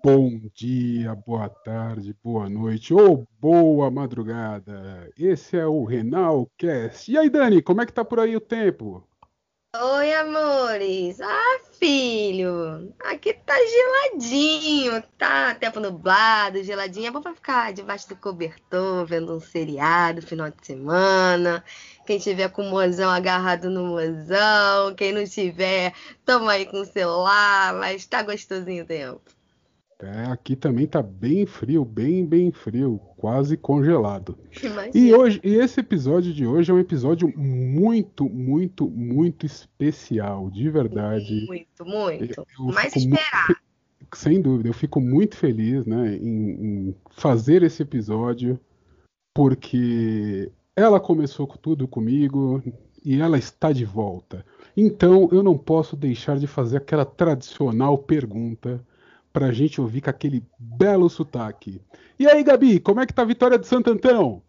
Bom dia, boa tarde, boa noite ou boa madrugada. Esse é o Renal Cast. E aí, Dani, como é que tá por aí o tempo? Oi, amores. Ah, filho, aqui tá geladinho, tá? Tempo nublado, geladinho. É bom pra ficar debaixo do cobertor, vendo um seriado final de semana. Quem tiver com o mozão agarrado no mozão, quem não tiver, toma aí com o celular, mas tá gostosinho o tempo. É, aqui também tá bem frio, bem, bem frio, quase congelado. E hoje, e esse episódio de hoje é um episódio muito, muito, muito especial, de verdade. Muito, muito. Eu, eu Mais esperar. Muito, sem dúvida, eu fico muito feliz, né, em, em fazer esse episódio, porque ela começou tudo comigo e ela está de volta. Então eu não posso deixar de fazer aquela tradicional pergunta para a gente ouvir com aquele belo sotaque. E aí, Gabi, como é que tá a vitória de Santo Antão?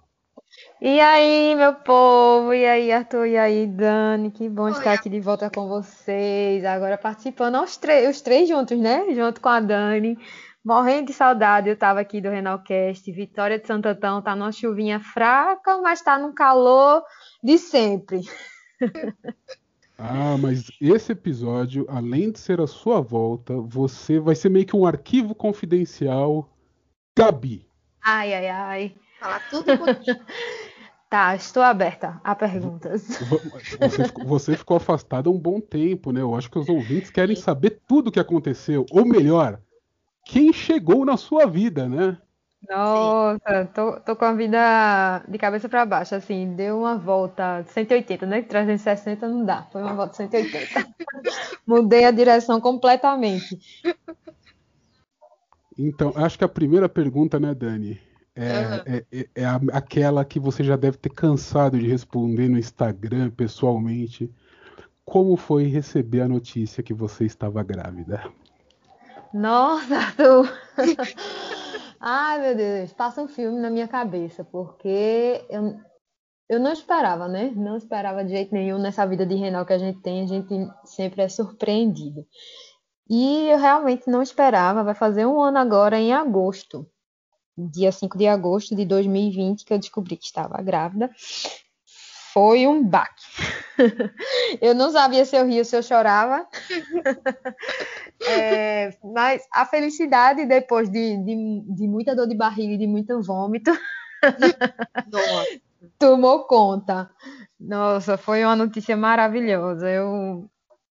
E aí, meu povo, e aí, Arthur, e aí, Dani, que bom Oi, estar aqui de volta com vocês, agora participando. Os, os três juntos, né, junto com a Dani, morrendo de saudade, eu tava aqui do Renalcast, Vitória de Santo Antão, tá numa chuvinha fraca, mas tá num calor de sempre. Ah, mas esse episódio, além de ser a sua volta, você vai ser meio que um arquivo confidencial Gabi. Ai, ai, ai. Fala tudo Tá, estou aberta a perguntas. Você, você ficou afastada um bom tempo, né? Eu acho que os ouvintes querem saber tudo o que aconteceu. Ou melhor, quem chegou na sua vida, né? Nossa, tô, tô com a vida de cabeça para baixo, assim, deu uma volta de 180, né? 360 não dá, foi uma volta de 180. Mudei a direção completamente. Então, acho que a primeira pergunta, né, Dani, é, uhum. é, é, é aquela que você já deve ter cansado de responder no Instagram, pessoalmente. Como foi receber a notícia que você estava grávida? Nossa, tu... Ai, meu Deus, passa um filme na minha cabeça, porque eu, eu não esperava, né? Não esperava de jeito nenhum nessa vida de renal que a gente tem, a gente sempre é surpreendido. E eu realmente não esperava, vai fazer um ano agora em agosto, dia 5 de agosto de 2020, que eu descobri que estava grávida. Foi um baque. eu não sabia se eu ria ou se eu chorava. É, mas a felicidade, depois de, de, de, muita dor de barriga e de muito vômito, tomou conta. Nossa, foi uma notícia maravilhosa. Eu,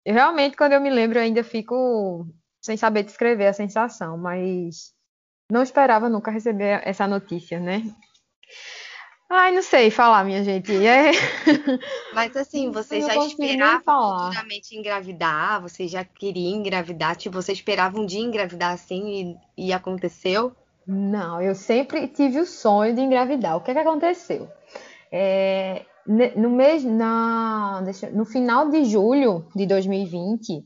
eu realmente, quando eu me lembro, eu ainda fico sem saber descrever a sensação, mas não esperava nunca receber essa notícia, né? Ai, não sei falar, minha gente. É... Mas assim, você já esperava futuramente engravidar? Você já queria engravidar? Tipo, você esperava um dia engravidar assim e, e aconteceu? Não, eu sempre tive o sonho de engravidar. O que, é que aconteceu? É, no mês, na, deixa, no final de julho de 2020,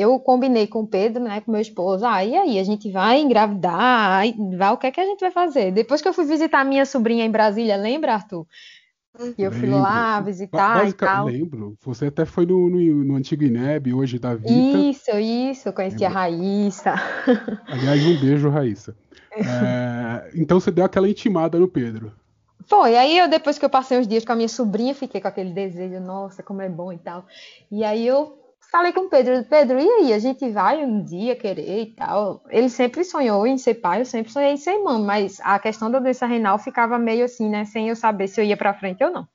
eu combinei com o Pedro, né, com meu esposo, ah, e aí, a gente vai engravidar, vai, o que é que a gente vai fazer? Depois que eu fui visitar minha sobrinha em Brasília, lembra, Arthur? E eu fui lembro. lá visitar Básica, e tal. Lembro. Você até foi no, no, no antigo INEB, hoje da Vita. Isso, isso. Conheci lembro. a Raíssa. Aliás, um beijo, Raíssa. É, então você deu aquela intimada no Pedro. Foi. Aí eu, depois que eu passei uns dias com a minha sobrinha, fiquei com aquele desejo, nossa, como é bom e tal. E aí eu falei com o Pedro, Pedro, e aí, a gente vai um dia querer e tal? Ele sempre sonhou em ser pai, eu sempre sonhei em ser mãe, mas a questão da doença renal ficava meio assim, né, sem eu saber se eu ia para frente ou não.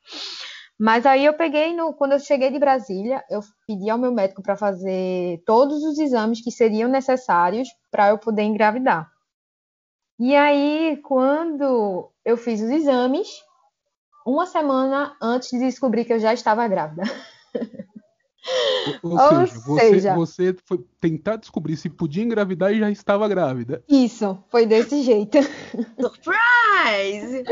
Mas aí eu peguei, no, quando eu cheguei de Brasília, eu pedi ao meu médico para fazer todos os exames que seriam necessários para eu poder engravidar. E aí, quando eu fiz os exames, uma semana antes de descobrir que eu já estava grávida. Ou, ou seja, você, você foi tentar descobrir se podia engravidar e já estava grávida. Isso, foi desse jeito. Surprise!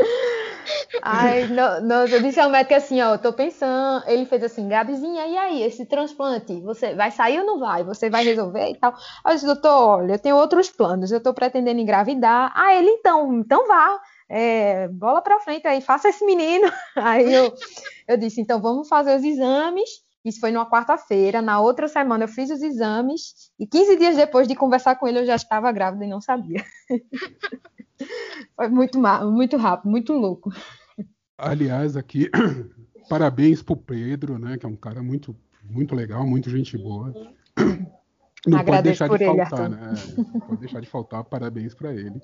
Ai, não, não, eu disse ao médico assim, ó, eu tô pensando, ele fez assim, Gabizinha, e aí, esse transplante, você vai sair ou não vai? Você vai resolver e tal? Aí eu disse, doutor, olha, eu tenho outros planos, eu tô pretendendo engravidar. Ah, ele então, então vá, é, bola pra frente aí, faça esse menino. Aí eu, eu disse, então vamos fazer os exames Isso foi numa quarta-feira. Na outra semana eu fiz os exames e 15 dias depois de conversar com ele eu já estava grávida e não sabia. foi muito, muito rápido, muito louco. Aliás, aqui, parabéns pro Pedro, né? Que é um cara muito, muito legal, muito gente boa. Não Agradeço pode deixar de ele, faltar, né? Não pode deixar de faltar, parabéns para ele.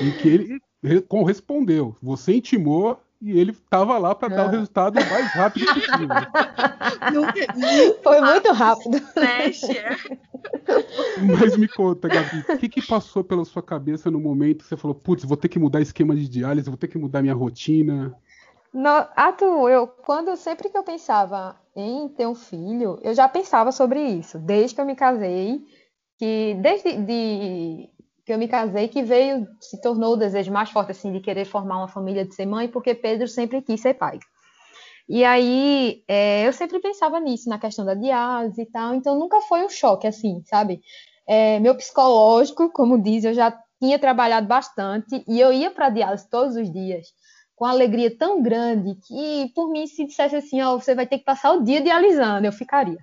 E que ele correspondeu. Você intimou e ele estava lá para dar o ah. resultado o mais rápido possível. Foi muito rápido. Mas me conta, Gabi, o que, que passou pela sua cabeça no momento que você falou, putz, vou ter que mudar esquema de diálise, vou ter que mudar minha rotina? No, Arthur, eu, quando, sempre que eu pensava em ter um filho, eu já pensava sobre isso, desde que eu me casei, que desde de, que eu me casei que veio, se tornou o desejo mais forte assim de querer formar uma família, de ser mãe, porque Pedro sempre quis ser pai. E aí é, eu sempre pensava nisso, na questão da diálise e tal, então nunca foi um choque assim, sabe? É, meu psicológico, como diz, eu já tinha trabalhado bastante e eu ia para diálise todos os dias com alegria tão grande que, por mim, se dissesse assim, ó, oh, você vai ter que passar o dia dialisando, eu ficaria.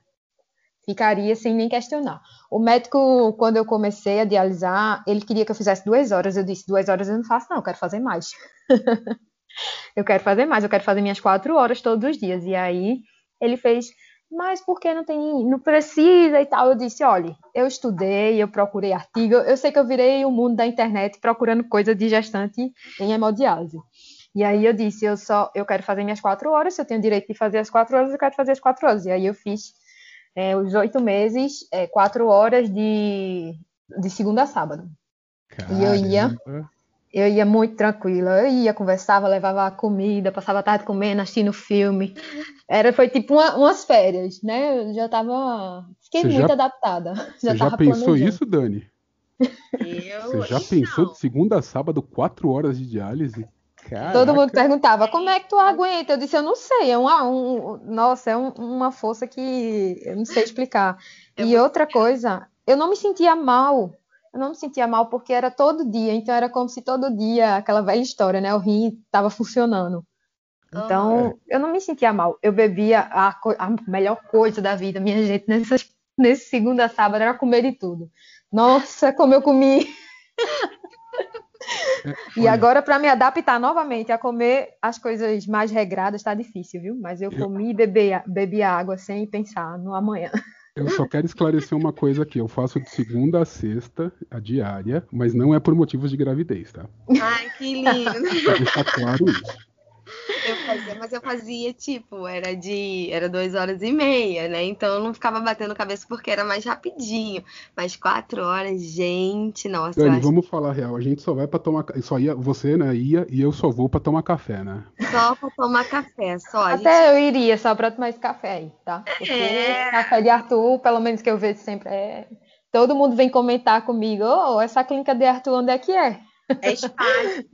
Ficaria sem nem questionar. O médico, quando eu comecei a dialisar, ele queria que eu fizesse duas horas. Eu disse, duas horas eu não faço, não, eu quero fazer mais. eu quero fazer mais, eu quero fazer minhas quatro horas todos os dias. E aí ele fez, mas por que não tem, não precisa e tal? Eu disse, olha, eu estudei, eu procurei artigo, eu sei que eu virei o mundo da internet procurando coisa de gestante em hemodiálise. E aí eu disse, eu só, eu quero fazer minhas quatro horas, se eu tenho direito de fazer as quatro horas, eu quero fazer as quatro horas. E aí eu fiz é, os oito meses, é, quatro horas de, de segunda a sábado. Caramba. E eu ia, eu ia muito tranquila, eu ia, conversava, levava comida, passava a tarde comendo, assistindo filme. Era, foi tipo uma, umas férias, né? Eu já tava, fiquei você muito já, adaptada. Já você já pensou isso, Dani? Eu, você já pensou de segunda a sábado, quatro horas de diálise? Caraca. Todo mundo perguntava, como é que tu aguenta? Eu disse, eu não sei, é uma, um, nossa, é um, uma força que eu não sei explicar. É e outra coisa, eu não me sentia mal, eu não me sentia mal porque era todo dia, então era como se todo dia, aquela velha história, né, o rim estava funcionando. Então, é. eu não me sentia mal. Eu bebia a, a melhor coisa da vida, minha gente, nessas, nesse segunda sábado era comer de tudo. Nossa, como eu comi e agora, para me adaptar novamente a comer as coisas mais regradas, está difícil, viu? Mas eu comi e bebi, bebi água sem pensar no amanhã. Eu só quero esclarecer uma coisa aqui. Eu faço de segunda a sexta, a diária, mas não é por motivos de gravidez, tá? Ai, que lindo! Deixar claro isso. Eu fazia, mas eu fazia tipo, era de. Era duas horas e meia, né? Então eu não ficava batendo cabeça porque era mais rapidinho. Mas quatro horas, gente, nossa. Dani, vamos falar real. A gente só vai para tomar. Só ia, você, né, ia e eu só vou para tomar café, né? Só para tomar café, só. Até gente... eu iria só para tomar esse café aí, tá? Porque é... café de Arthur, pelo menos que eu vejo sempre, é. Todo mundo vem comentar comigo, ô, oh, essa clínica de Arthur, onde é que é? É espaço.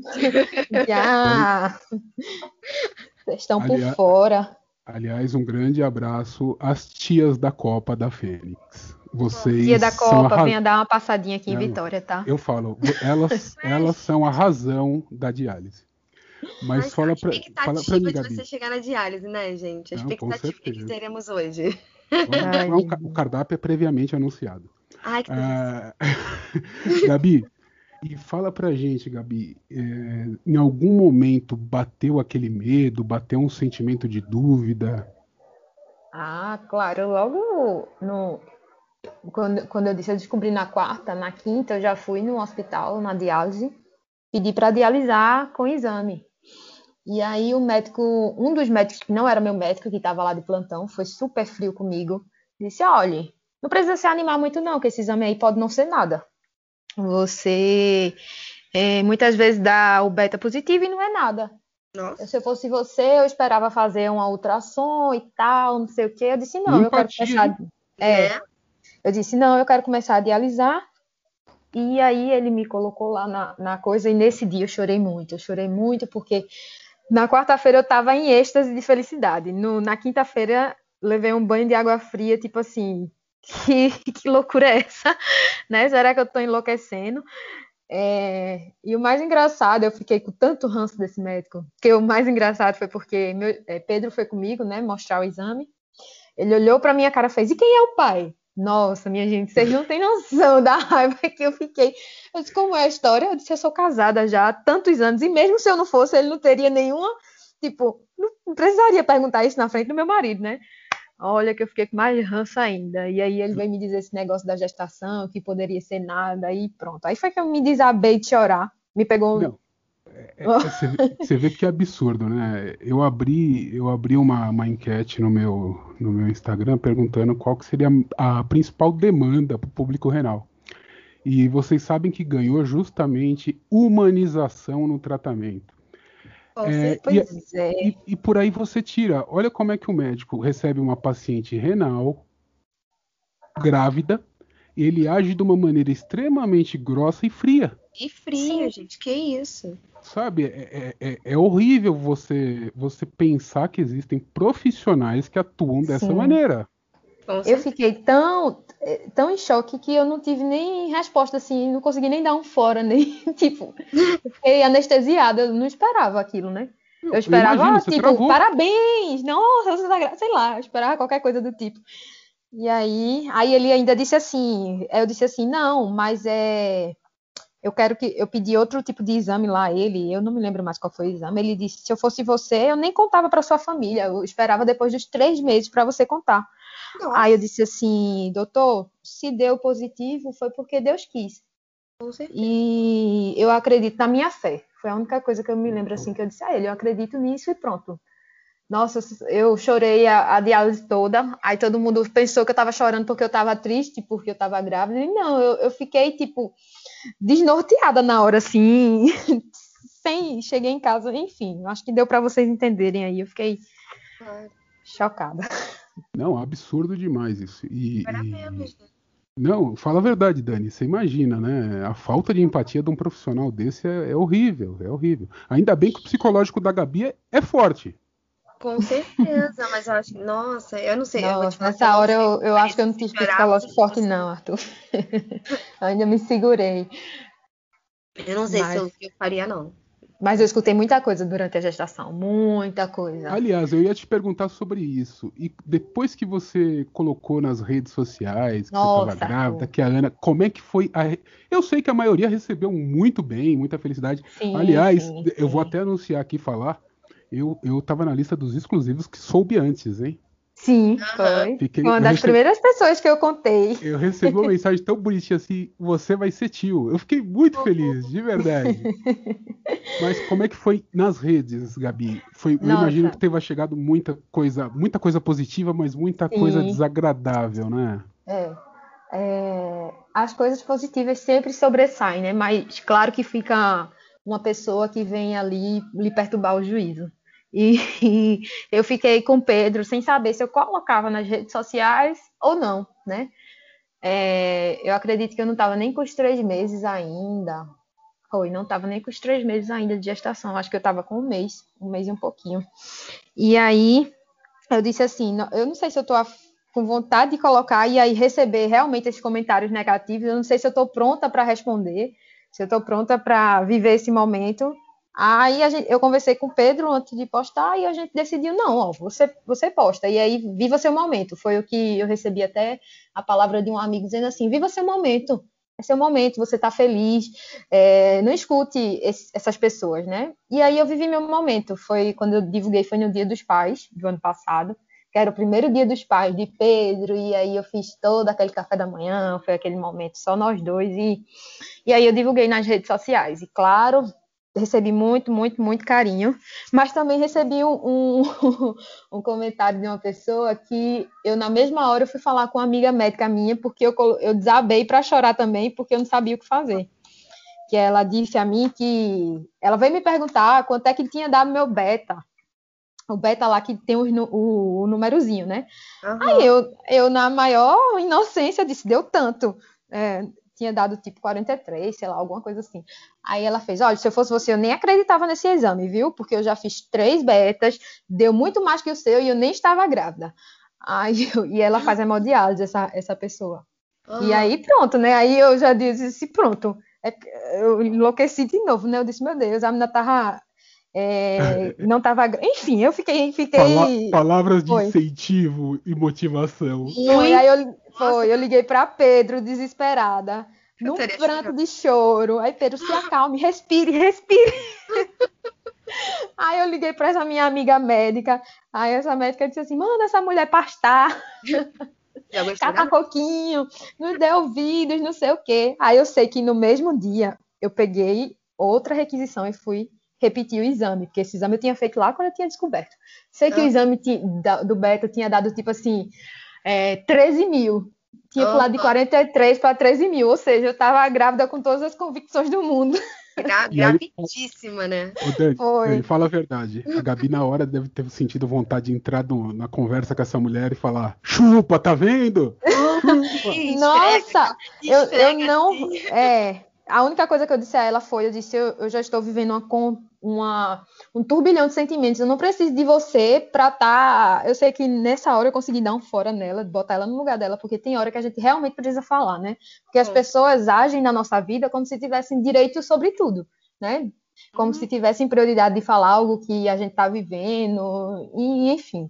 Já. Vocês estão por fora. Aliás, um grande abraço às tias da Copa da Fênix. Vocês Tia da Copa, venha dar uma passadinha aqui em Vitória, tá? Eu falo, elas, elas são a razão da diálise. Mas, Mas fala para fala pra mim, Gabi. de você chegar na diálise, né, gente? A expectativa que teremos hoje. o cardápio é previamente anunciado. Ai, que ah, Gabi, e fala pra gente, Gabi, é, em algum momento bateu aquele medo, bateu um sentimento de dúvida? Ah, claro, logo no, quando, quando eu disse, eu descobri na quarta, na quinta eu já fui no hospital, na diálise, pedi para dialisar com exame. E aí o médico, um dos médicos que não era meu médico, que estava lá de plantão, foi super frio comigo, disse, olha, não precisa se animar muito não, que esse exame aí pode não ser nada. Você é, muitas vezes dá o beta positivo e não é nada. Nossa. Se eu fosse você, eu esperava fazer uma ultrassom e tal, não sei o quê. Eu disse, não, Empatia. eu quero começar. É, é. Eu disse, não, eu quero começar a dialisar. E aí ele me colocou lá na, na coisa, e nesse dia eu chorei muito. Eu chorei muito porque na quarta-feira eu estava em êxtase de felicidade. No, na quinta-feira levei um banho de água fria, tipo assim, que, que loucura é essa? Né? Será que eu estou enlouquecendo? É, e o mais engraçado, eu fiquei com tanto ranço desse médico, que o mais engraçado foi porque meu, é, Pedro foi comigo, né, mostrar o exame, Ele olhou para minha cara e fez: E quem é o pai? Nossa, minha gente, vocês não têm noção da raiva que eu fiquei. Eu disse, como é a história? Eu disse, eu sou casada já há tantos anos, e mesmo se eu não fosse, ele não teria nenhuma. Tipo, não precisaria perguntar isso na frente do meu marido, né? Olha, que eu fiquei com mais ranço ainda. E aí ele veio me dizer esse negócio da gestação, que poderia ser nada, e pronto. Aí foi que eu me desabei de chorar. Me pegou. Não. É, é, você, vê, você, vê, que é absurdo, né? Eu abri, eu abri uma, uma enquete no meu, no meu Instagram perguntando qual que seria a, a principal demanda para o público renal. E vocês sabem que ganhou justamente humanização no tratamento. É, e, é. E, e, por aí você tira. Olha como é que o médico recebe uma paciente renal grávida, ele age de uma maneira extremamente grossa e fria. E fria, Sim. gente, que isso? Sabe, é, é, é, é, horrível você, você pensar que existem profissionais que atuam dessa Sim. maneira. Eu fiquei tão, tão em choque que eu não tive nem resposta, assim, não consegui nem dar um fora, nem, tipo, fiquei anestesiada, eu não esperava aquilo, né? Eu esperava, eu imagino, tipo, travou. parabéns, nossa, você tá sei lá, eu esperava qualquer coisa do tipo. E aí, aí ele ainda disse assim, eu disse assim, não, mas é, eu quero que eu pedi outro tipo de exame lá ele, eu não me lembro mais qual foi o exame. Ele disse, se eu fosse você, eu nem contava para sua família, eu esperava depois dos três meses para você contar. Nossa. Aí eu disse assim, doutor, se deu positivo foi porque Deus quis. E eu acredito na minha fé. Foi a única coisa que eu me lembro assim que eu disse a ele, eu acredito nisso e pronto. Nossa, eu chorei a, a diálise toda. Aí todo mundo pensou que eu estava chorando porque eu estava triste, porque eu estava grávida. E não, eu, eu fiquei tipo desnorteada na hora, assim. Sem, cheguei em casa, enfim. Acho que deu para vocês entenderem aí. Eu fiquei chocada. Não, absurdo demais isso. E, e... Não, fala a verdade, Dani. Você imagina, né? A falta de empatia de um profissional desse é, é horrível, é horrível. Ainda bem que o psicológico da Gabi é, é forte. Com certeza, mas eu acho que, nossa, eu não sei. Nossa, eu nessa hora eu, eu acho que eu não tive psicológico forte, não, Arthur. eu ainda me segurei. Eu não sei mas... se eu, eu faria, não. Mas eu escutei muita coisa durante a gestação, muita coisa. Aliás, eu ia te perguntar sobre isso. E depois que você colocou nas redes sociais que Nossa, você estava grávida, que a Ana, como é que foi a... Eu sei que a maioria recebeu muito bem, muita felicidade. Sim, Aliás, sim, eu sim. vou até anunciar aqui falar, eu eu estava na lista dos exclusivos que soube antes, hein? Sim, foi. Fiquei, uma das primeiras pessoas que eu contei. Eu recebi uma mensagem tão bonitinha assim: você vai ser tio. Eu fiquei muito feliz, de verdade. Mas como é que foi nas redes, Gabi? Foi, eu imagino que teve chegado muita coisa, muita coisa positiva, mas muita Sim. coisa desagradável, né? É. é. As coisas positivas sempre sobressaem, né? Mas claro que fica uma pessoa que vem ali lhe perturbar o juízo. E, e, eu fiquei com Pedro sem saber se eu colocava nas redes sociais ou não, né? É, eu acredito que eu não estava nem com os três meses ainda. Foi, não estava nem com os três meses ainda de gestação. Acho que eu estava com um mês, um mês e um pouquinho. E aí eu disse assim, eu não sei se eu estou com vontade de colocar e aí receber realmente esses comentários negativos. Eu não sei se eu estou pronta para responder, se eu estou pronta para viver esse momento. Aí gente, eu conversei com o Pedro antes de postar e a gente decidiu, não, ó, você, você posta. E aí, viva seu momento. Foi o que eu recebi até a palavra de um amigo dizendo assim, viva seu momento. É seu momento, você está feliz. É, não escute esse, essas pessoas, né? E aí eu vivi meu momento. Foi quando eu divulguei, foi no dia dos pais, do ano passado, que era o primeiro dia dos pais de Pedro, e aí eu fiz todo aquele café da manhã, foi aquele momento só nós dois. E, e aí eu divulguei nas redes sociais. E claro, recebi muito, muito, muito carinho, mas também recebi um, um, um, comentário de uma pessoa que eu, na mesma hora, eu fui falar com uma amiga médica minha, porque eu, eu desabei para chorar também, porque eu não sabia o que fazer. Que ela disse a mim que ela veio me perguntar quanto é que tinha dado meu beta. O beta lá que tem o, o, o númerozinho, né? Uhum. Aí eu, eu, na maior inocência, disse: deu tanto. É, tinha dado tipo 43, sei lá, alguma coisa assim. Aí ela fez: olha, se eu fosse você, eu nem acreditava nesse exame, viu? Porque eu já fiz três betas, deu muito mais que o seu e eu nem estava grávida. Aí, eu, e ela faz hemodiálise, essa, essa pessoa. E ah. aí pronto, né? Aí eu já disse: pronto. É, eu enlouqueci de novo, né? Eu disse: meu Deus, a menina tava É, não tava. Enfim, eu fiquei. fiquei... palavras de foi. incentivo e motivação. Foi, aí eu, foi, eu liguei para Pedro, desesperada, num pranto de choro. Aí Pedro, se acalme, respire, respire. aí eu liguei para essa minha amiga médica. Aí essa médica disse assim: manda essa mulher pastar. Cata coquinho, nos dê ouvidos, não sei o quê. Aí eu sei que no mesmo dia eu peguei outra requisição e fui repetir o exame, porque esse exame eu tinha feito lá quando eu tinha descoberto. Sei que ah. o exame do beta tinha dado tipo assim, é, 13 mil. Tinha pulado de 43 para 13 mil, ou seja, eu estava grávida com todas as convicções do mundo. Gra gravidíssima, né? Dani, Dani, fala a verdade. A Gabi, na hora, deve ter sentido vontade de entrar no, na conversa com essa mulher e falar: chupa, tá vendo? Nossa, eu, eu não. Assim. É, a única coisa que eu disse a ela foi: eu disse, eu, eu já estou vivendo uma, uma, um turbilhão de sentimentos. Eu não preciso de você para estar. Tá... Eu sei que nessa hora eu consegui dar um fora nela, botar ela no lugar dela, porque tem hora que a gente realmente precisa falar, né? Porque as pessoas agem na nossa vida como se tivessem direito sobre tudo, né? Como uhum. se tivessem prioridade de falar algo que a gente está vivendo, e enfim.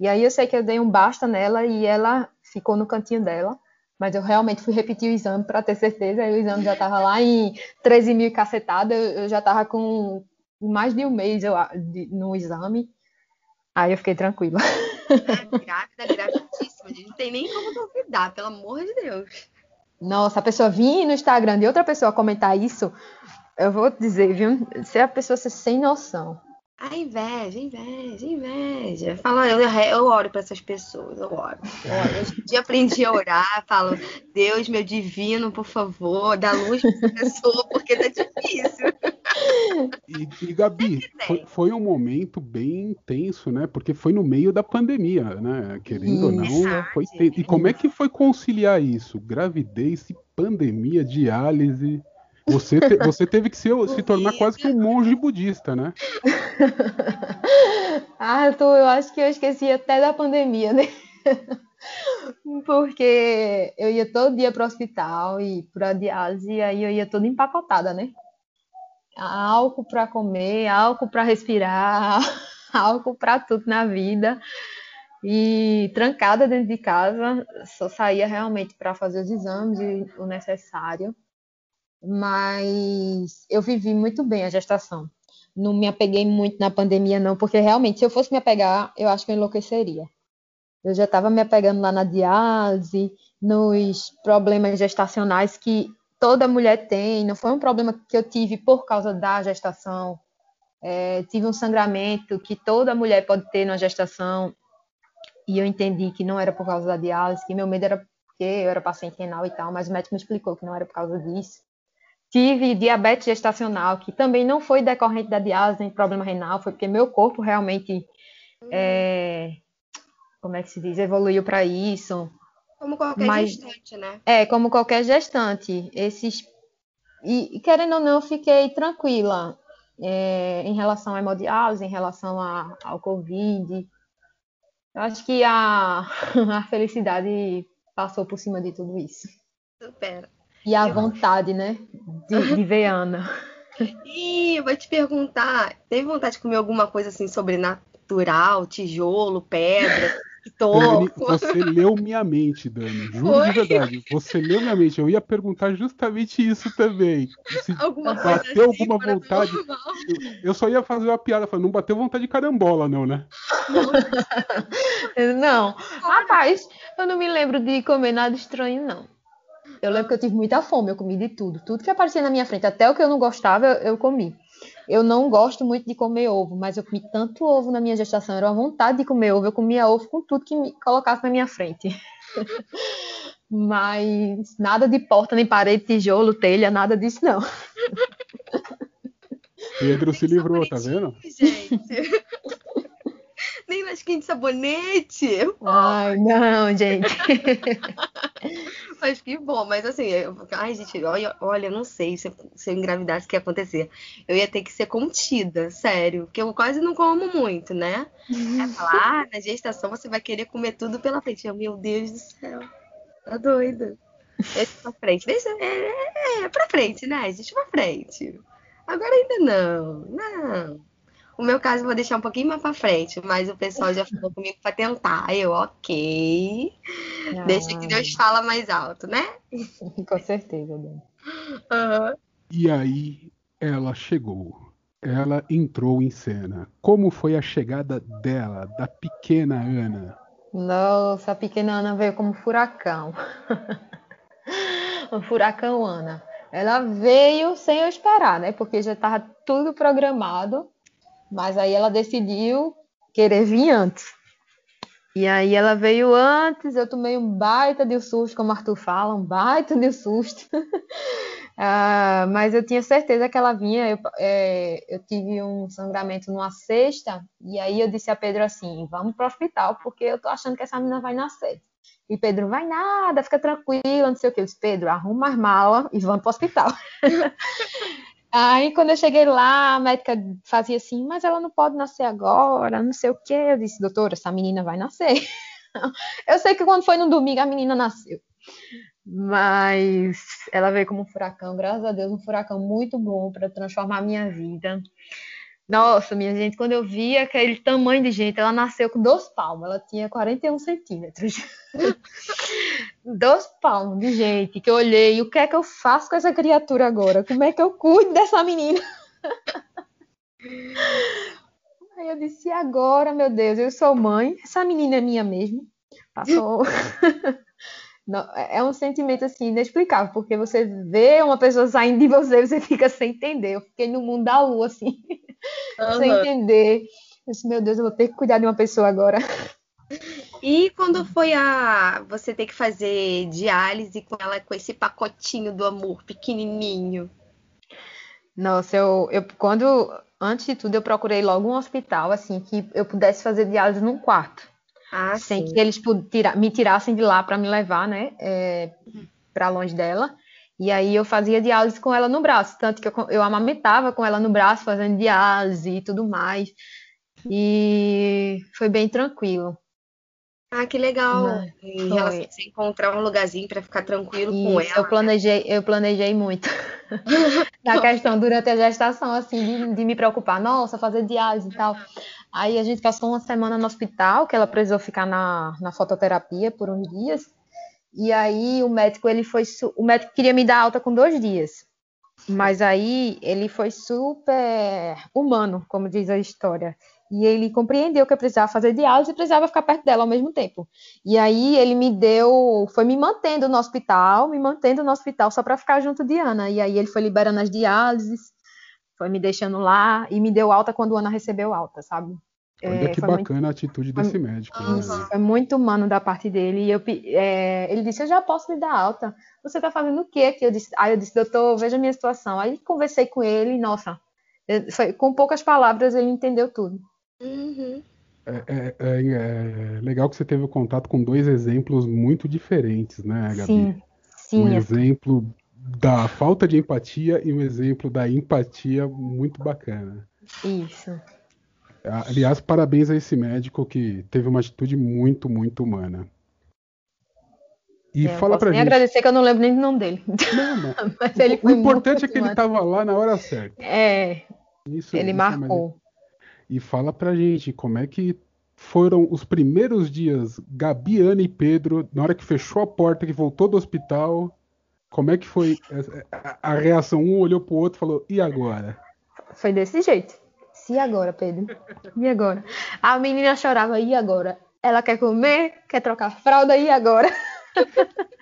E aí eu sei que eu dei um basta nela e ela ficou no cantinho dela. Mas eu realmente fui repetir o exame para ter certeza. Aí o exame já estava lá em 13 mil cacetada. Eu já estava com mais de um mês eu, no exame. Aí eu fiquei tranquila. É, grávida, gravidíssima. A gente não tem nem como duvidar, pelo amor de Deus. Nossa, a pessoa vir no Instagram de outra pessoa comentar isso, eu vou dizer, viu? Se a pessoa ser sem noção. A inveja, inveja, inveja. Fala, eu, eu oro para essas pessoas, eu oro. Hoje em dia aprendi a orar, falo, Deus, meu divino, por favor, dá luz para essa pessoa, porque tá difícil. E, e Gabi, foi, foi, um momento bem intenso, né? Porque foi no meio da pandemia, né? Querendo ou não, foi E como é que foi conciliar isso? Gravidez, pandemia, diálise. Você, te, você teve que se, se tornar quase que um monge budista, né? ah, eu, tô, eu acho que eu esqueci até da pandemia, né? Porque eu ia todo dia para o hospital e para diálise, e aí eu ia toda empacotada, né? Álcool para comer, álcool para respirar, álcool para tudo na vida. E trancada dentro de casa, só saía realmente para fazer os exames e o necessário mas eu vivi muito bem a gestação. Não me apeguei muito na pandemia, não, porque realmente, se eu fosse me apegar, eu acho que eu enlouqueceria. Eu já estava me apegando lá na diálise, nos problemas gestacionais que toda mulher tem. Não foi um problema que eu tive por causa da gestação. É, tive um sangramento que toda mulher pode ter na gestação. E eu entendi que não era por causa da diálise, que meu medo era porque eu era paciente renal e tal, mas o médico me explicou que não era por causa disso. Tive diabetes gestacional, que também não foi decorrente da diálise nem problema renal, foi porque meu corpo realmente, é, como é que se diz, evoluiu para isso. Como qualquer Mas, gestante, né? É, como qualquer gestante. Esses e, querendo ou não, eu fiquei tranquila é, em relação à hemodiálise, em relação a, ao Covid. Eu acho que a, a felicidade passou por cima de tudo isso. Super. E a vontade, né? De, de ver Ana. Ih, eu vou te perguntar. Teve vontade de comer alguma coisa assim sobrenatural, tijolo, pedra? Dani, você leu minha mente, Dani. Juro Foi? de verdade. Você leu minha mente. Eu ia perguntar justamente isso também. Se alguma bateu assim, alguma vontade. Eu, eu, só ia fazer uma piada falando, não bateu vontade de carambola, não, né? Não. Rapaz, eu não me lembro de comer nada estranho, não. Eu lembro que eu tive muita fome, eu comi de tudo. Tudo que aparecia na minha frente, até o que eu não gostava, eu, eu comi. Eu não gosto muito de comer ovo, mas eu comi tanto ovo na minha gestação, era uma vontade de comer ovo. Eu comia ovo com tudo que me colocasse na minha frente. mas nada de porta, nem parede, tijolo, telha, nada disso não. Pedro se livrou, tá vendo? Gente. Lasquinha de sabonete. Ai, não, gente. mas que bom, mas assim, eu, ai, gente, olha, olha, não sei se, se eu engravidasse o que ia acontecer. Eu ia ter que ser contida, sério, porque eu quase não como muito, né? É falar, ah, na gestação você vai querer comer tudo pela frente. Eu, meu Deus do céu, tá doida. Deixa pra frente, deixa, é, é, é pra frente, né, gente, pra frente. Agora ainda não, não. O meu caso eu vou deixar um pouquinho mais pra frente, mas o pessoal já falou comigo pra tentar. Eu, ok. Ah. Deixa que Deus fala mais alto, né? Com certeza, Uhum. E aí ela chegou. Ela entrou em cena. Como foi a chegada dela, da pequena Ana? Nossa, a pequena Ana veio como furacão. um furacão Ana. Ela veio sem eu esperar, né? Porque já estava tudo programado. Mas aí ela decidiu querer vir antes. E aí ela veio antes, eu tomei um baita de susto, como o Arthur fala, um baita de susto. uh, mas eu tinha certeza que ela vinha. Eu, é, eu, tive um sangramento numa sexta, e aí eu disse a Pedro assim: vamos para o hospital, porque eu tô achando que essa menina vai nascer. E Pedro, vai nada, fica tranquila, não sei o que. Eu disse, Pedro, arruma as malas e vamos para o hospital. Aí, quando eu cheguei lá, a médica fazia assim, mas ela não pode nascer agora, não sei o quê. Eu disse, doutora, essa menina vai nascer. eu sei que quando foi no domingo, a menina nasceu. Mas ela veio como um furacão, graças a Deus, um furacão muito bom para transformar a minha vida. Nossa, minha gente, quando eu vi aquele tamanho de gente, ela nasceu com dois palmos, ela tinha 41 centímetros. dois palmos de gente que eu olhei, o que é que eu faço com essa criatura agora? Como é que eu cuido dessa menina? Aí eu disse, e agora, meu Deus, eu sou mãe, essa menina é minha mesmo. Passou. Não, é, é um sentimento assim inexplicável, porque você vê uma pessoa saindo de você, você fica sem entender. Eu fiquei no mundo da lua, assim, uhum. sem entender. Eu disse, meu Deus, eu vou ter que cuidar de uma pessoa agora. E quando foi a você ter que fazer diálise com ela com esse pacotinho do amor pequenininho? Nossa, eu, eu quando antes de tudo eu procurei logo um hospital assim que eu pudesse fazer diálise num quarto. Ah, sem sim. que eles tira, me tirassem de lá para me levar, né, é, para longe dela. E aí eu fazia diálise com ela no braço, tanto que eu, eu amamentava com ela no braço, fazendo diálise e tudo mais. E foi bem tranquilo. Ah, que legal. em relação a você encontrar um lugarzinho para ficar tranquilo Isso, com ela. Eu né? planejei, né? eu planejei muito. Na questão durante a gestação, assim, de, de, me preocupar, nossa, fazer diálise e tal. Aí a gente passou uma semana no hospital, que ela precisou ficar na, na fototerapia por uns dias. E aí o médico, ele foi. O médico queria me dar alta com dois dias. Mas aí ele foi super humano, como diz a história. E ele compreendeu que eu precisava fazer diálise e precisava ficar perto dela ao mesmo tempo. E aí ele me deu, foi me mantendo no hospital, me mantendo no hospital só para ficar junto de Ana. E aí ele foi liberando as diálises, foi me deixando lá e me deu alta quando Ana recebeu alta, sabe? Olha é, que bacana muito... a atitude desse médico. Né? Isso, né? foi muito humano da parte dele. E eu, é, ele disse: Eu já posso lhe dar alta. Você está fazendo o quê aqui? Eu disse: Aí eu disse, doutor, veja a minha situação. Aí conversei com ele, e, nossa, foi, com poucas palavras ele entendeu tudo. Uhum. É, é, é, é, legal que você teve o contato com dois exemplos muito diferentes, né, Gabi? Sim, sim. Um exemplo da falta de empatia e um exemplo da empatia muito bacana. Isso. Aliás, parabéns a esse médico que teve uma atitude muito, muito humana. E é, fala pra nem gente. agradecer que eu não lembro nem do nome dele. Não, mas, mas ele o, o importante é que ele estava lá na hora certa. É. Isso, ele isso marcou. E fala pra gente como é que foram os primeiros dias, Gabi, Ana e Pedro, na hora que fechou a porta, que voltou do hospital, como é que foi a reação? Um olhou pro outro e falou, e agora? Foi desse jeito. E agora, Pedro? E agora? A menina chorava, e agora? Ela quer comer, quer trocar fralda, e agora?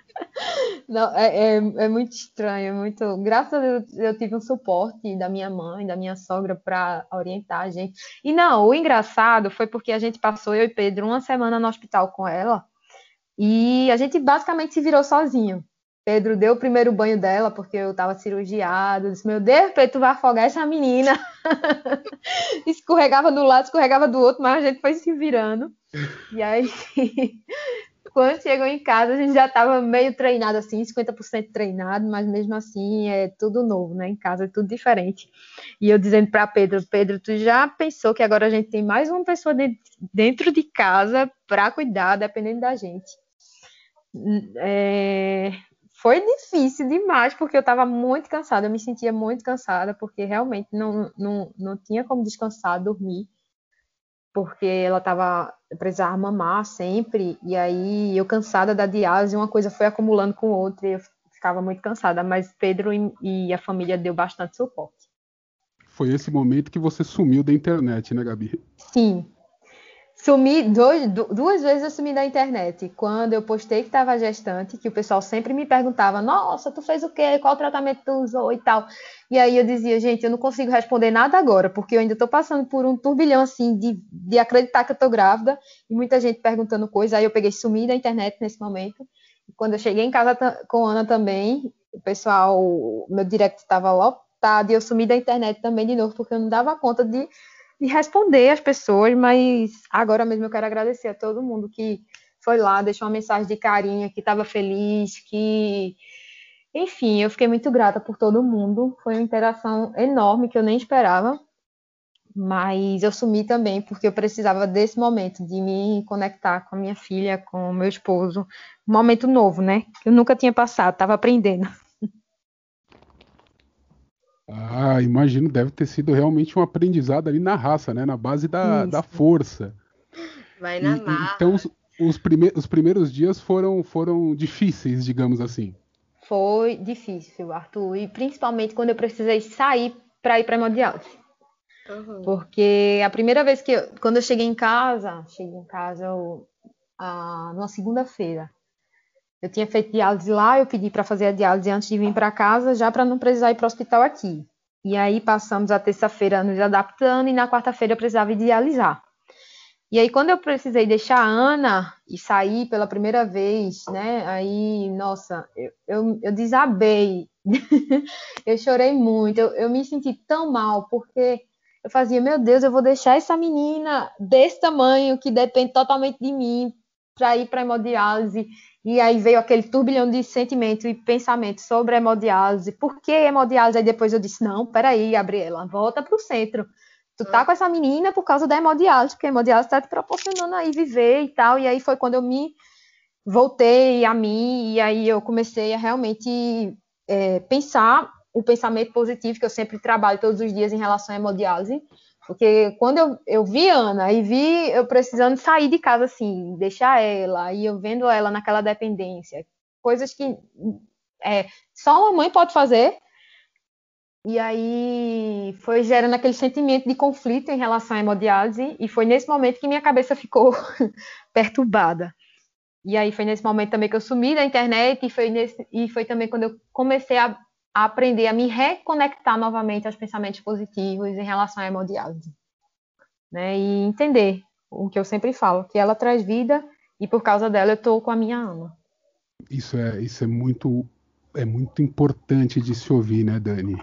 Não, é, é, é, muito estranho, é muito. Graças a Deus eu tive um suporte da minha mãe, da minha sogra para orientar a gente. E não, o engraçado foi porque a gente passou, eu e Pedro, uma semana no hospital com ela e a gente basicamente se virou sozinho. Pedro deu o primeiro banho dela porque eu estava cirurgiado. Disse: Meu Deus, Pedro, tu vai afogar essa menina. escorregava do lado, escorregava do outro, mas a gente foi se virando. E aí quando chegou em casa, a gente já estava meio treinado assim, 50% treinado, mas mesmo assim é tudo novo, né? Em casa é tudo diferente. E eu dizendo para Pedro, Pedro, tu já pensou que agora a gente tem mais uma pessoa dentro de casa para cuidar, dependendo da gente? É, foi difícil demais, porque eu estava muito cansada, eu me sentia muito cansada, porque realmente não, não, não tinha como descansar, dormir, porque ela estava, precisava mamar sempre, e aí eu cansada da diálise, uma coisa foi acumulando com outra, e eu ficava muito cansada, mas Pedro e, e a família deu bastante suporte. Foi esse momento que você sumiu da internet, né, Gabi? Sim, Sumi dois, duas vezes eu sumi da internet. Quando eu postei que estava gestante, que o pessoal sempre me perguntava: Nossa, tu fez o quê? Qual tratamento tu usou e tal. E aí eu dizia: Gente, eu não consigo responder nada agora, porque eu ainda estou passando por um turbilhão assim de, de acreditar que eu estou grávida e muita gente perguntando coisa. Aí eu peguei sumi da internet nesse momento. E quando eu cheguei em casa com Ana também, o pessoal, meu direct estava lotado e eu sumi da internet também de novo, porque eu não dava conta de de responder as pessoas, mas agora mesmo eu quero agradecer a todo mundo que foi lá, deixou uma mensagem de carinho, que estava feliz, que. Enfim, eu fiquei muito grata por todo mundo. Foi uma interação enorme que eu nem esperava. Mas eu sumi também porque eu precisava desse momento de me conectar com a minha filha, com o meu esposo. Um momento novo, né? Que eu nunca tinha passado, estava aprendendo. Ah, imagino, deve ter sido realmente um aprendizado ali na raça, né? Na base da, da força. Vai na e, marra. Então, os, os, prime os primeiros dias foram, foram difíceis, digamos assim. Foi difícil, Arthur. E principalmente quando eu precisei sair para ir para hemodiálise. Uhum. Porque a primeira vez que eu, quando eu cheguei em casa, cheguei em casa eu, ah, numa segunda-feira. Eu tinha feito diálise lá, eu pedi para fazer a diálise antes de vir para casa, já para não precisar ir para o hospital aqui. E aí passamos a terça-feira nos adaptando e na quarta-feira eu precisava dialisar. E aí quando eu precisei deixar a Ana e sair pela primeira vez, né? Aí, nossa, eu, eu, eu desabei. eu chorei muito, eu, eu me senti tão mal, porque eu fazia, meu Deus, eu vou deixar essa menina desse tamanho que depende totalmente de mim para ir para hemodiálise e aí veio aquele turbilhão de sentimentos e pensamentos sobre a hemodiálise. Por que hemodiálise? Aí depois eu disse, não, peraí, Gabriela, volta para o centro. Tu tá com essa menina por causa da hemodiálise, porque a hemodiálise está te proporcionando aí viver e tal. E aí foi quando eu me voltei a mim e aí eu comecei a realmente é, pensar o pensamento positivo que eu sempre trabalho todos os dias em relação à hemodiálise porque quando eu, eu vi Ana e vi eu precisando sair de casa assim, deixar ela, e eu vendo ela naquela dependência, coisas que é, só uma mãe pode fazer. E aí foi gerando aquele sentimento de conflito em relação à hemodiálise, e foi nesse momento que minha cabeça ficou perturbada. E aí foi nesse momento também que eu sumi da internet, e foi, nesse, e foi também quando eu comecei a aprender a me reconectar novamente aos pensamentos positivos em relação à hemodiálise. Né? E entender o que eu sempre falo, que ela traz vida e por causa dela eu estou com a minha alma. Isso é, isso é muito é muito importante de se ouvir, né, Dani?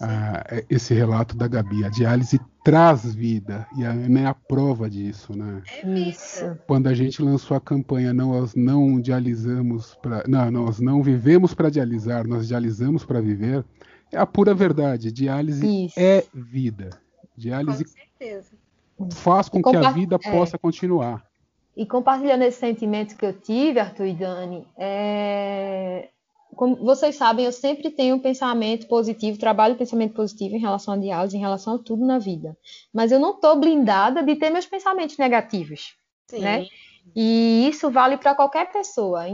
Ah, é, esse relato da Gabi. A diálise traz vida e a Ana é a prova disso, né? É isso. Quando a gente lançou a campanha Nós não dialisamos para. Não, nós não vivemos para dialisar, nós dialisamos para viver. É a pura verdade. Diálise isso. é vida. Diálise com faz com que a vida é. possa continuar. E compartilhando esse sentimento que eu tive, Arthur e Dani, é como vocês sabem, eu sempre tenho um pensamento positivo, trabalho o pensamento positivo em relação a diálise, em relação a tudo na vida. Mas eu não estou blindada de ter meus pensamentos negativos, Sim. né? E isso vale para qualquer pessoa.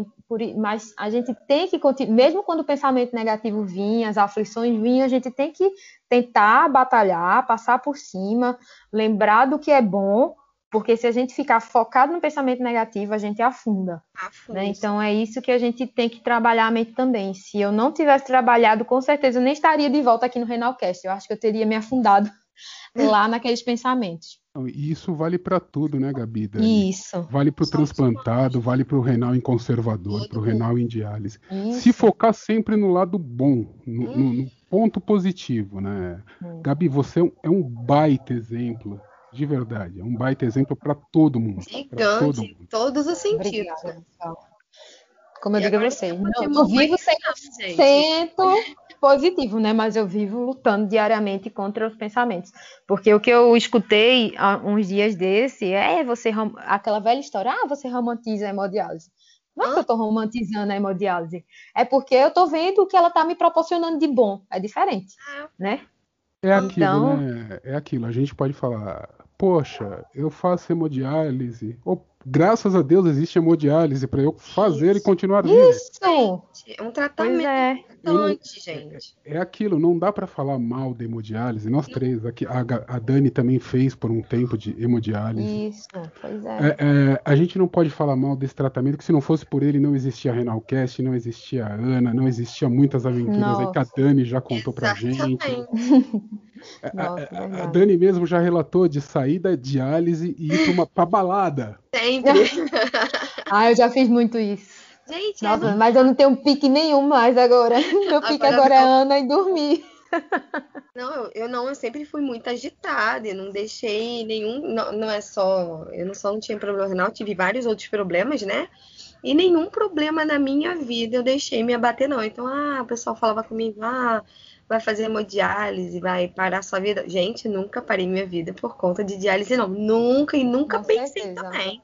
Mas a gente tem que continuar, mesmo quando o pensamento negativo vinha, as aflições vinham, a gente tem que tentar batalhar, passar por cima, lembrar do que é bom porque se a gente ficar focado no pensamento negativo, a gente afunda. afunda. Né? Então é isso que a gente tem que trabalhar a mente também. Se eu não tivesse trabalhado, com certeza eu nem estaria de volta aqui no Renalcast. Eu acho que eu teria me afundado lá naqueles pensamentos. E isso vale para tudo, né, Gabi? Dani? Isso. Vale para o transplantado, vale para o renal em conservador, para o renal em diálise. Isso. Se focar sempre no lado bom, no, hum. no, no ponto positivo, né? Hum. Gabi, você é um é baita exemplo de verdade. É um baita exemplo para todo mundo. Gigante, em todos os sentidos. Como eu e digo a vocês, não, vivo 100% positivo, né? Mas eu vivo lutando diariamente contra os pensamentos. Porque o que eu escutei há uns dias desse é você aquela velha história, ah, você romantiza a hemodiálise. Não é que eu tô romantizando a hemodiálise. É porque eu tô vendo o que ela tá me proporcionando de bom. É diferente, É. né? É aquilo, Então- né? É aquilo. A gente pode falar, poxa, eu faço hemodiálise. Ou, graças a Deus existe hemodiálise para eu fazer e Isso. continuar vivo. Isso! É um tratamento é. importante, gente. É aquilo, não dá para falar mal da hemodiálise. Nós três, aqui, a, a Dani também fez por um tempo de hemodiálise. Isso, pois é. É, é, a gente não pode falar mal desse tratamento, que se não fosse por ele, não existia a Renalcast, não existia a Ana, não existia muitas aventuras aí que a Nossa. Dani já contou pra gente. Nossa, a, a. Dani mesmo já relatou de sair da diálise e ir pra, uma, pra balada. Sempre. Ah, eu já fiz muito isso. Gente, é Nossa, mas eu não tenho pique nenhum mais agora. Meu pique Agora agora é não. Ana e dormir. Não, eu, eu não, eu sempre fui muito agitada, eu não deixei nenhum, não, não é só, eu não só não tinha problema renal, tive vários outros problemas, né? E nenhum problema na minha vida eu deixei me abater, não. Então, ah, o pessoal falava comigo, ah, vai fazer hemodiálise, vai parar sua vida. Gente, nunca parei minha vida por conta de diálise, não. Nunca e nunca Com pensei certeza. também.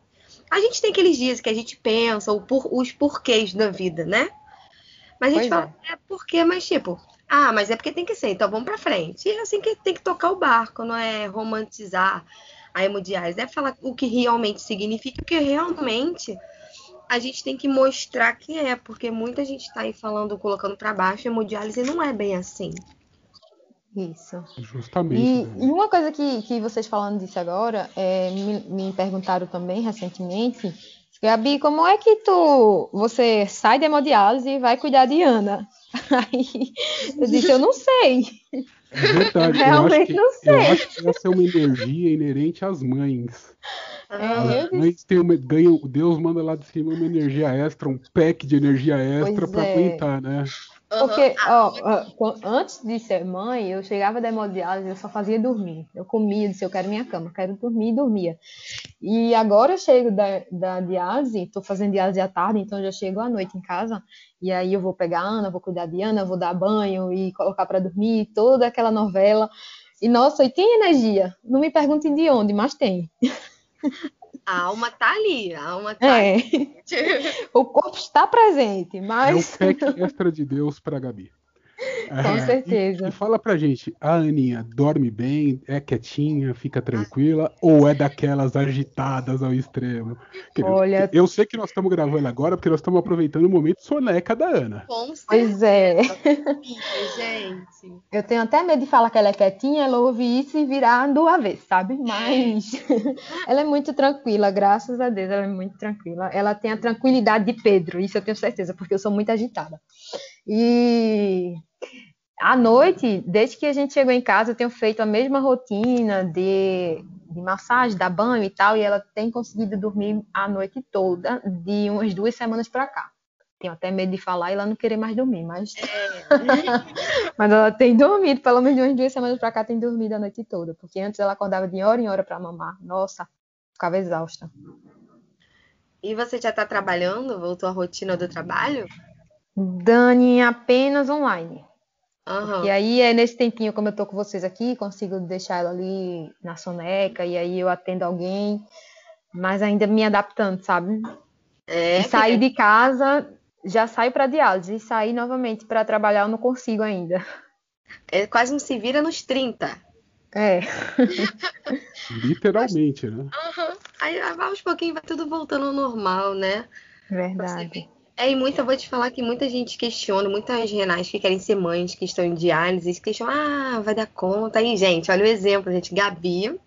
A gente tem aqueles dias que a gente pensa por- os porquês da vida, né? Mas a gente Pois fala, é porquê, mas tipo, ah, mas é porque tem que ser, então vamos pra frente. E é assim que tem que tocar o barco, não é romantizar a hemodiálise, é falar o que realmente significa, o que realmente a gente tem que mostrar que é, porque muita gente tá aí falando, colocando pra baixo, hemodiálise não é bem assim. Isso. Justamente. E, Dani. e uma coisa que, que vocês falando disso agora, é, me, me perguntaram também recentemente, Gabi, como é que tu, você sai da hemodiálise e vai cuidar de Ana? Aí eu disse, eu não sei. É verdade. Eu eu, acho realmente que, não eu sei. acho que essa é uma energia inerente às mães. É, Ah, eu As mães têm uma, ganham, Deus manda lá de cima uma energia extra, um pack de energia extra pra é. aguentar, né? Porque, aham. ó, antes de ser mãe, eu chegava da hemodiálise, eu só fazia dormir. Eu comia, disse, eu quero minha cama, quero dormir e dormia. E agora eu chego da, da diálise, tô fazendo diálise à tarde, então eu já chego à noite em casa, e aí eu vou pegar a Ana, vou cuidar de Ana, vou dar banho e colocar para dormir, toda aquela novela. E nossa, e tem energia. Não me perguntem de onde, mas tem. A alma tá ali, a alma tá ali. É, o corpo está presente, É o mas pack extra de Deus pra Gabi. Com É, certeza. E fala pra gente, a Aninha dorme bem, é quietinha, fica tranquila, ou é daquelas agitadas ao extremo? Olha- Eu sei que nós estamos gravando agora porque nós estamos aproveitando o momento soneca da Ana. Com Pois é. gente. Eu tenho até medo de falar que ela é quietinha, ela ouve isso e virar do avesso, sabe? Mas ela é muito tranquila, graças a Deus, ela é muito tranquila. Ela tem a tranquilidade de Pedro, isso eu tenho certeza, porque eu sou muito agitada. E à noite, desde que a gente chegou em casa, eu tenho feito a mesma rotina de, de massagem, dar banho e tal, e ela tem conseguido dormir a noite toda, de umas duas semanas pra cá. Tenho até medo de falar e ela não querer mais dormir, mas mas ela tem dormido, pelo menos de umas duas semanas pra cá, tem dormido a noite toda. Porque antes ela acordava de hora em hora pra mamar. Nossa, ficava exausta. E você já tá trabalhando? Voltou à rotina do trabalho? Dani apenas online. Aham. E aí é nesse tempinho, como eu tô com vocês aqui, consigo deixar ela ali na soneca, e aí eu atendo alguém, mas ainda me adaptando, sabe? É, E sair de casa, já saio pra diálise, e sair novamente pra trabalhar eu não consigo ainda. é quase um se vira nos 30. É, Literalmente, né? Aham. Aí aos pouquinhos vai tudo voltando ao normal, né? verdade. É, e muita, vou te falar que muita gente questiona, muitas renais que querem ser mães, que estão em diálise, questionam, ah, vai dar conta. Aí, gente, olha o exemplo, gente. Gabi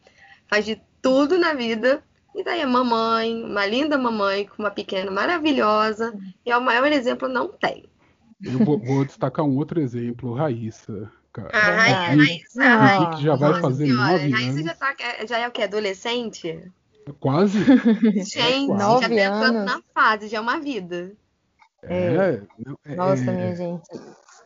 faz de tudo na vida. E daí a mamãe, uma linda mamãe, com uma pequena maravilhosa. E é o maior exemplo, não tem. Eu vou, vou destacar um outro exemplo, Raíssa. cara. A Raíssa, Verdade. Raíssa, Ah, Raíssa, Vicky já vai nossa fazer senhora, nove Raíssa anos. já, tá, já é o que? Adolescente? Quase. Gente, Nove já tá entrando na fase, já é uma vida. É, não, é- Nossa, é- minha gente.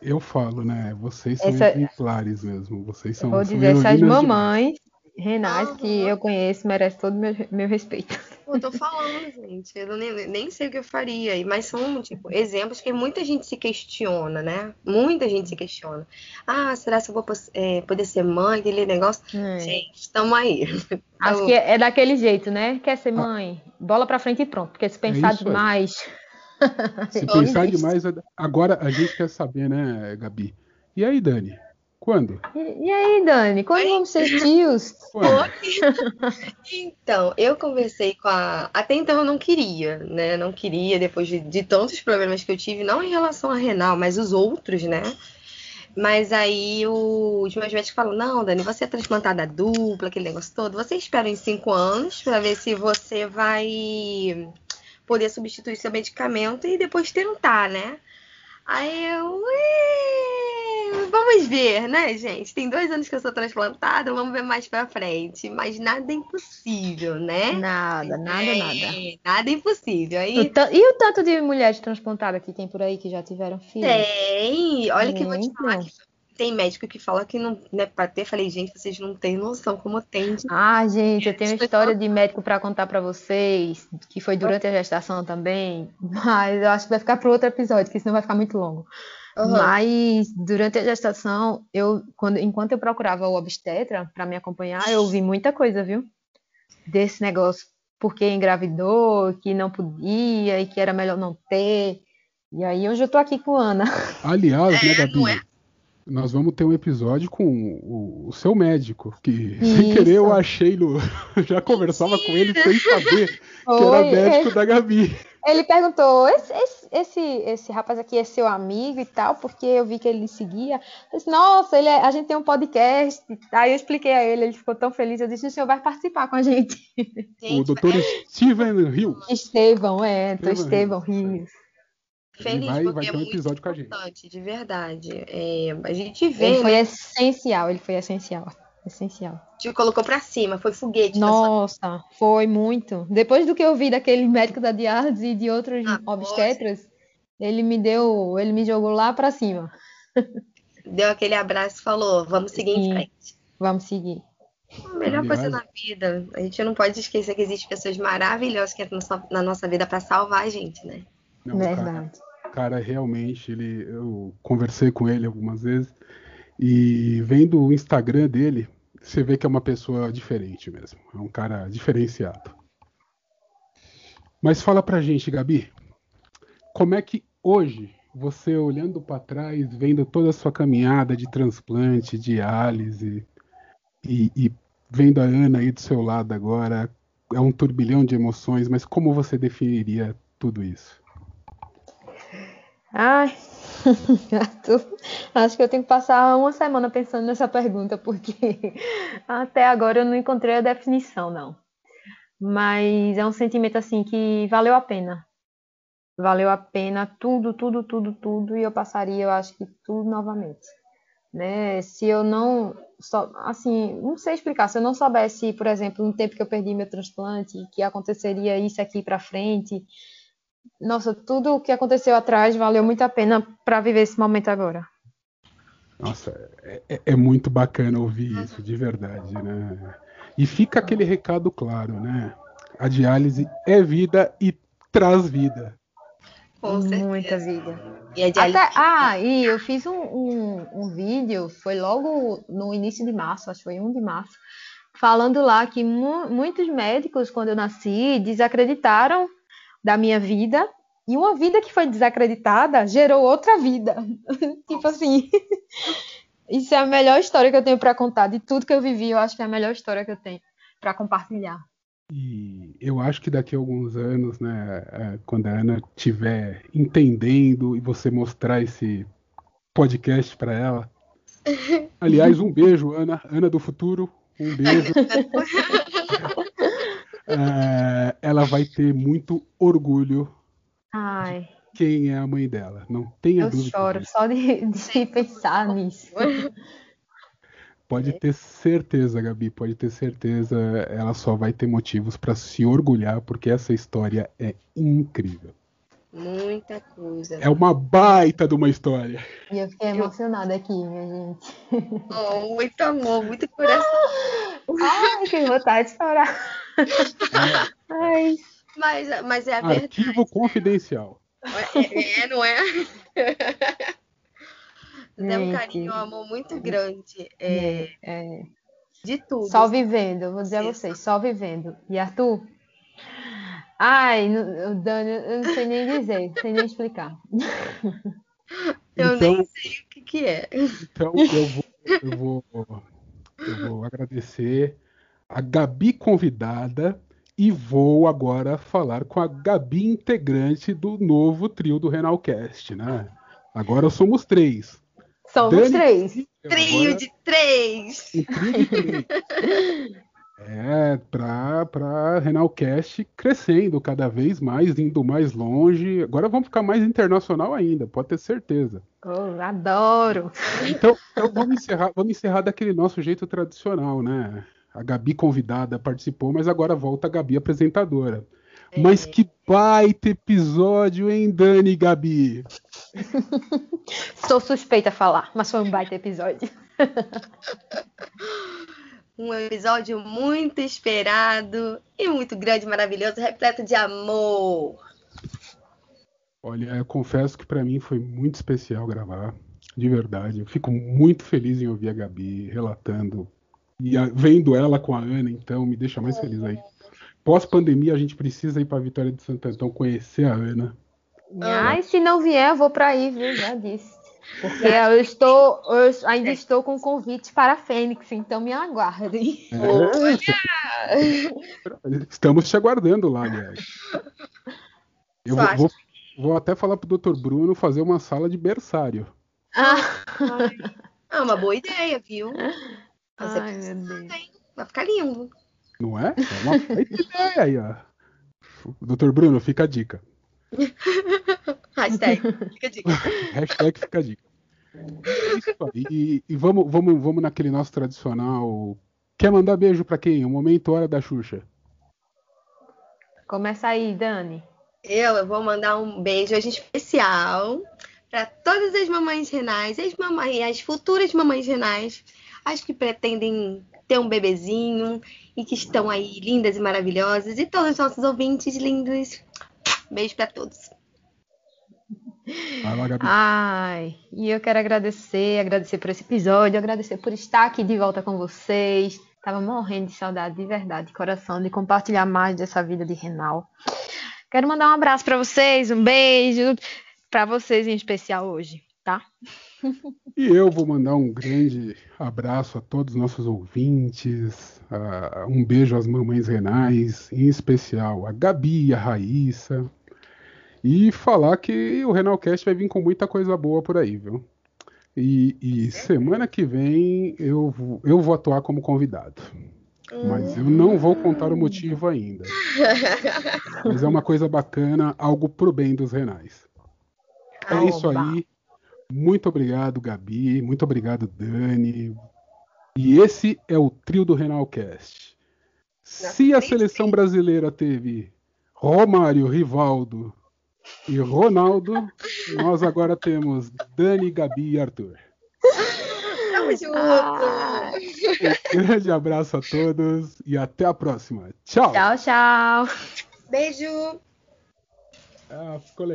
eu falo, né? Vocês são Essa- exemplares mesmo. Vocês são. Vou dizer, essas demais. mamães renais que eu conheço merecem todo o meu, meu respeito. Eu tô falando, gente. Eu nem, nem sei o que eu faria. Mas são, tipo, exemplos que muita gente se questiona, né? Muita gente se questiona. Ah, será que eu vou é, poder ser mãe? Aquele negócio. É. Gente, estamos aí. Acho que é daquele jeito, né? Quer ser mãe? Bola pra frente e pronto. Porque se pensar isso aí. Se pensar demais, agora a gente quer saber, né, Gabi? E aí, Dani? Quando? E, e aí, Dani? Quando Oi? vamos ser tios? então, eu conversei com a. Até então eu não queria, né? Não queria, depois de, de tantos problemas que eu tive, não em relação a renal, mas os outros, né? Mas aí o, os meus médicos falam, não, Dani, você é transplantada dupla, aquele negócio todo. Você espera em cinco anos para ver se você vai poder substituir seu medicamento e depois tentar, né? Aí eu. Vamos ver, né, gente? Tem dois anos que eu sou transplantada, vamos ver mais pra frente. Mas nada é impossível, né? Nada, nada, é, nada. Nada é impossível. Aí... O e o tanto de mulheres transplantadas que tem por aí que já tiveram filhos? Tem. Olha que eu vou te falar que tem médico que fala que não é pra ter. Falei, gente, vocês não têm noção como tem. De... Ah, gente, eu tenho uma história de médico para contar para vocês, que foi durante a gestação também, mas eu acho que vai ficar para outro episódio, que senão vai ficar muito longo. Uhum. Mas durante a gestação, eu, quando, enquanto eu procurava o obstetra para me acompanhar, eu ouvi muita coisa, viu? Desse negócio, porque engravidou, que não podia e que era melhor não ter. E aí hoje eu tô aqui com a Ana. Aliás, né, é, Gabi? É? Nós vamos ter um episódio com o, o seu médico, que Isso. sem querer eu achei no. já conversava com ele sem saber Oi, que era médico ele, da Gabi. Ele perguntou: esse, esse, esse, esse, rapaz aqui é seu amigo e tal, porque eu vi que ele seguia. Eu disse, Nossa, ele é, a gente tem um podcast. Aí eu expliquei a ele, ele ficou tão feliz. Eu disse: O senhor vai participar com a gente. gente o doutor Steven Rios. Estevão, é, Estevão, Estevão Rios feliz vai, porque vai é ter um episódio com a gente. de verdade. É, a gente vê. Ele foi né? essencial, ele foi essencial. Essencial. Te colocou pra cima, foi foguete. Nossa, sua... foi muito. Depois do que eu vi daquele médico da diálise e de outros ah, obstetras, ele me deu, ele me jogou lá pra cima. Deu aquele abraço e falou: vamos seguir Sim, em frente. Vamos seguir. A melhor coisa na vida. A gente não pode esquecer que existem pessoas maravilhosas que estão na nossa vida para salvar a gente, né? Não, Verdade. Cara, cara, realmente, ele, eu conversei com ele algumas vezes e vendo o Instagram dele, você vê que é uma pessoa diferente mesmo. É um cara diferenciado. Mas fala pra gente, Gabi, como é que hoje, você olhando para trás, vendo toda a sua caminhada de transplante, diálise e, e vendo a Ana aí do seu lado agora, é um turbilhão de emoções, mas como você definiria tudo isso? Ai, acho que eu tenho que passar uma semana pensando nessa pergunta, porque até agora eu não encontrei a definição, não. Mas é um sentimento assim que valeu a pena. Valeu a pena tudo, tudo, tudo, tudo, e eu passaria, eu acho que tudo novamente. Né? Se eu não, só, assim, não sei explicar, se eu não soubesse, por exemplo, no tempo que eu perdi meu transplante, que aconteceria isso aqui para frente, nossa, tudo o que aconteceu atrás valeu muito a pena para viver esse momento agora. Nossa, é, é, é, muito bacana ouvir isso, de verdade, né? E fica aquele recado claro, né? A diálise é vida e traz vida. Com Muita vida. E a diálise... Até, ah, e eu fiz um, um, um, vídeo, foi logo no início de março, acho que foi 1 de março, falando lá que mu muitos médicos, quando eu nasci, desacreditaram da minha vida e uma vida que foi desacreditada gerou outra vida. tipo assim. Isso é a melhor história que eu tenho para contar. De tudo que eu vivi, eu acho que é a melhor história que eu tenho para compartilhar. E eu acho que daqui a alguns anos, né, é, quando a Ana estiver entendendo e você mostrar esse podcast para ela. Aliás, um beijo, Ana, Ana do futuro, um beijo. É, ela vai ter muito orgulho Ai. de quem é a mãe dela. Não tenha Eu dúvida. Eu choro só de, de pensar nisso. Pode ter certeza, Gabi, pode ter certeza. Ela só vai ter motivos para se orgulhar, porque essa história é incrível. Muita coisa. É uma baita de uma história. E eu fiquei emocionada aqui, minha gente. Oh, muito amor, muito coração. Ai, que vontade de chorar. É. Mas, mas é a verdade. Arquivo confidencial. É, é não é? é um carinho, um amor muito grande. É, é. De tudo. Só vivendo, vou dizer a vocês, só vivendo. E Arthur, Ai, Dani, eu não sei nem dizer, não sei nem explicar. Eu então, nem sei o que, que é. Então eu vou, eu vou, eu vou agradecer a Gabi convidada e vou agora falar com a Gabi integrante do novo trio do Renalcast, né? Agora somos três. Somos Dani, três. Trio de três. Um trio de três. É, para para Renalcast crescendo cada vez mais, indo mais longe. Agora vamos ficar mais internacional ainda, pode ter certeza. Oh, adoro! Então, então vamos, encerrar, vamos encerrar daquele nosso jeito tradicional, né? A Gabi convidada participou, mas agora volta a Gabi apresentadora. É. Mas que baita episódio, hein, Dani e Gabi? Sou suspeita a falar, mas foi um baita episódio. um episódio muito esperado e muito grande, maravilhoso, repleto de amor. Olha, eu confesso que para mim foi muito especial gravar, de verdade. Eu fico muito feliz em ouvir a Gabi relatando e a, vendo ela com a Ana, então me deixa mais feliz aí. Pós-pandemia, a gente precisa ir para a Vitória de Santo Antão conhecer a Ana. Ai, se não vier, eu vou para aí, viu? Já disse. Porque eu estou, eu ainda estou com convite para a Fênix, então me aguardem. É, estamos te aguardando lá, aliás. Eu vou, vou, vou, até falar pro Dr. Bruno fazer uma sala de berçário. Ah, ah uma boa ideia, viu? Você Ai, Vai ficar lindo. Não é? É uma ideia aí, ó. Doutor Bruno, fica a dica. Hashtag, fica a dica. Hashtag fica a dica. É. E, e vamos, vamos, vamos naquele nosso tradicional. Quer mandar beijo para quem? O momento hora da Xuxa. Começa aí, Dani. Eu, eu vou mandar um beijo hoje especial para todas as mamães renais, as mamães, as futuras mamães renais, as que pretendem ter um bebezinho e que estão aí lindas e maravilhosas, e todos os nossos ouvintes lindos. Beijo para todos. Vai lá, Gabi. Ai, e eu quero agradecer, agradecer por esse episódio, agradecer por estar aqui de volta com vocês. Tava morrendo de saudade, de verdade, de coração, de compartilhar mais dessa vida de renal. Quero mandar um abraço para vocês, um beijo para vocês em especial hoje, tá? E eu vou mandar um grande abraço a todos os nossos ouvintes, uh, um beijo às mamães renais, em especial a Gabi, a Raíssa, e falar que o Renalcast vai vir com muita coisa boa por aí, viu? E, e semana que vem eu, eu vou atuar como convidado. Mas eu não vou contar o motivo ainda. Mas é uma coisa bacana, algo pro bem dos renais. É isso aí. Muito obrigado, Gabi. Muito obrigado, Dani. E esse é o trio do Renalcast. Se a seleção brasileira teve Romário, Rivaldo e Ronaldo, nós agora temos Dani, Gabi e Arthur. Tamo junto. Ah. Um grande abraço a todos e até a próxima. Tchau. Tchau, tchau. Beijo. Ah, ficou legal.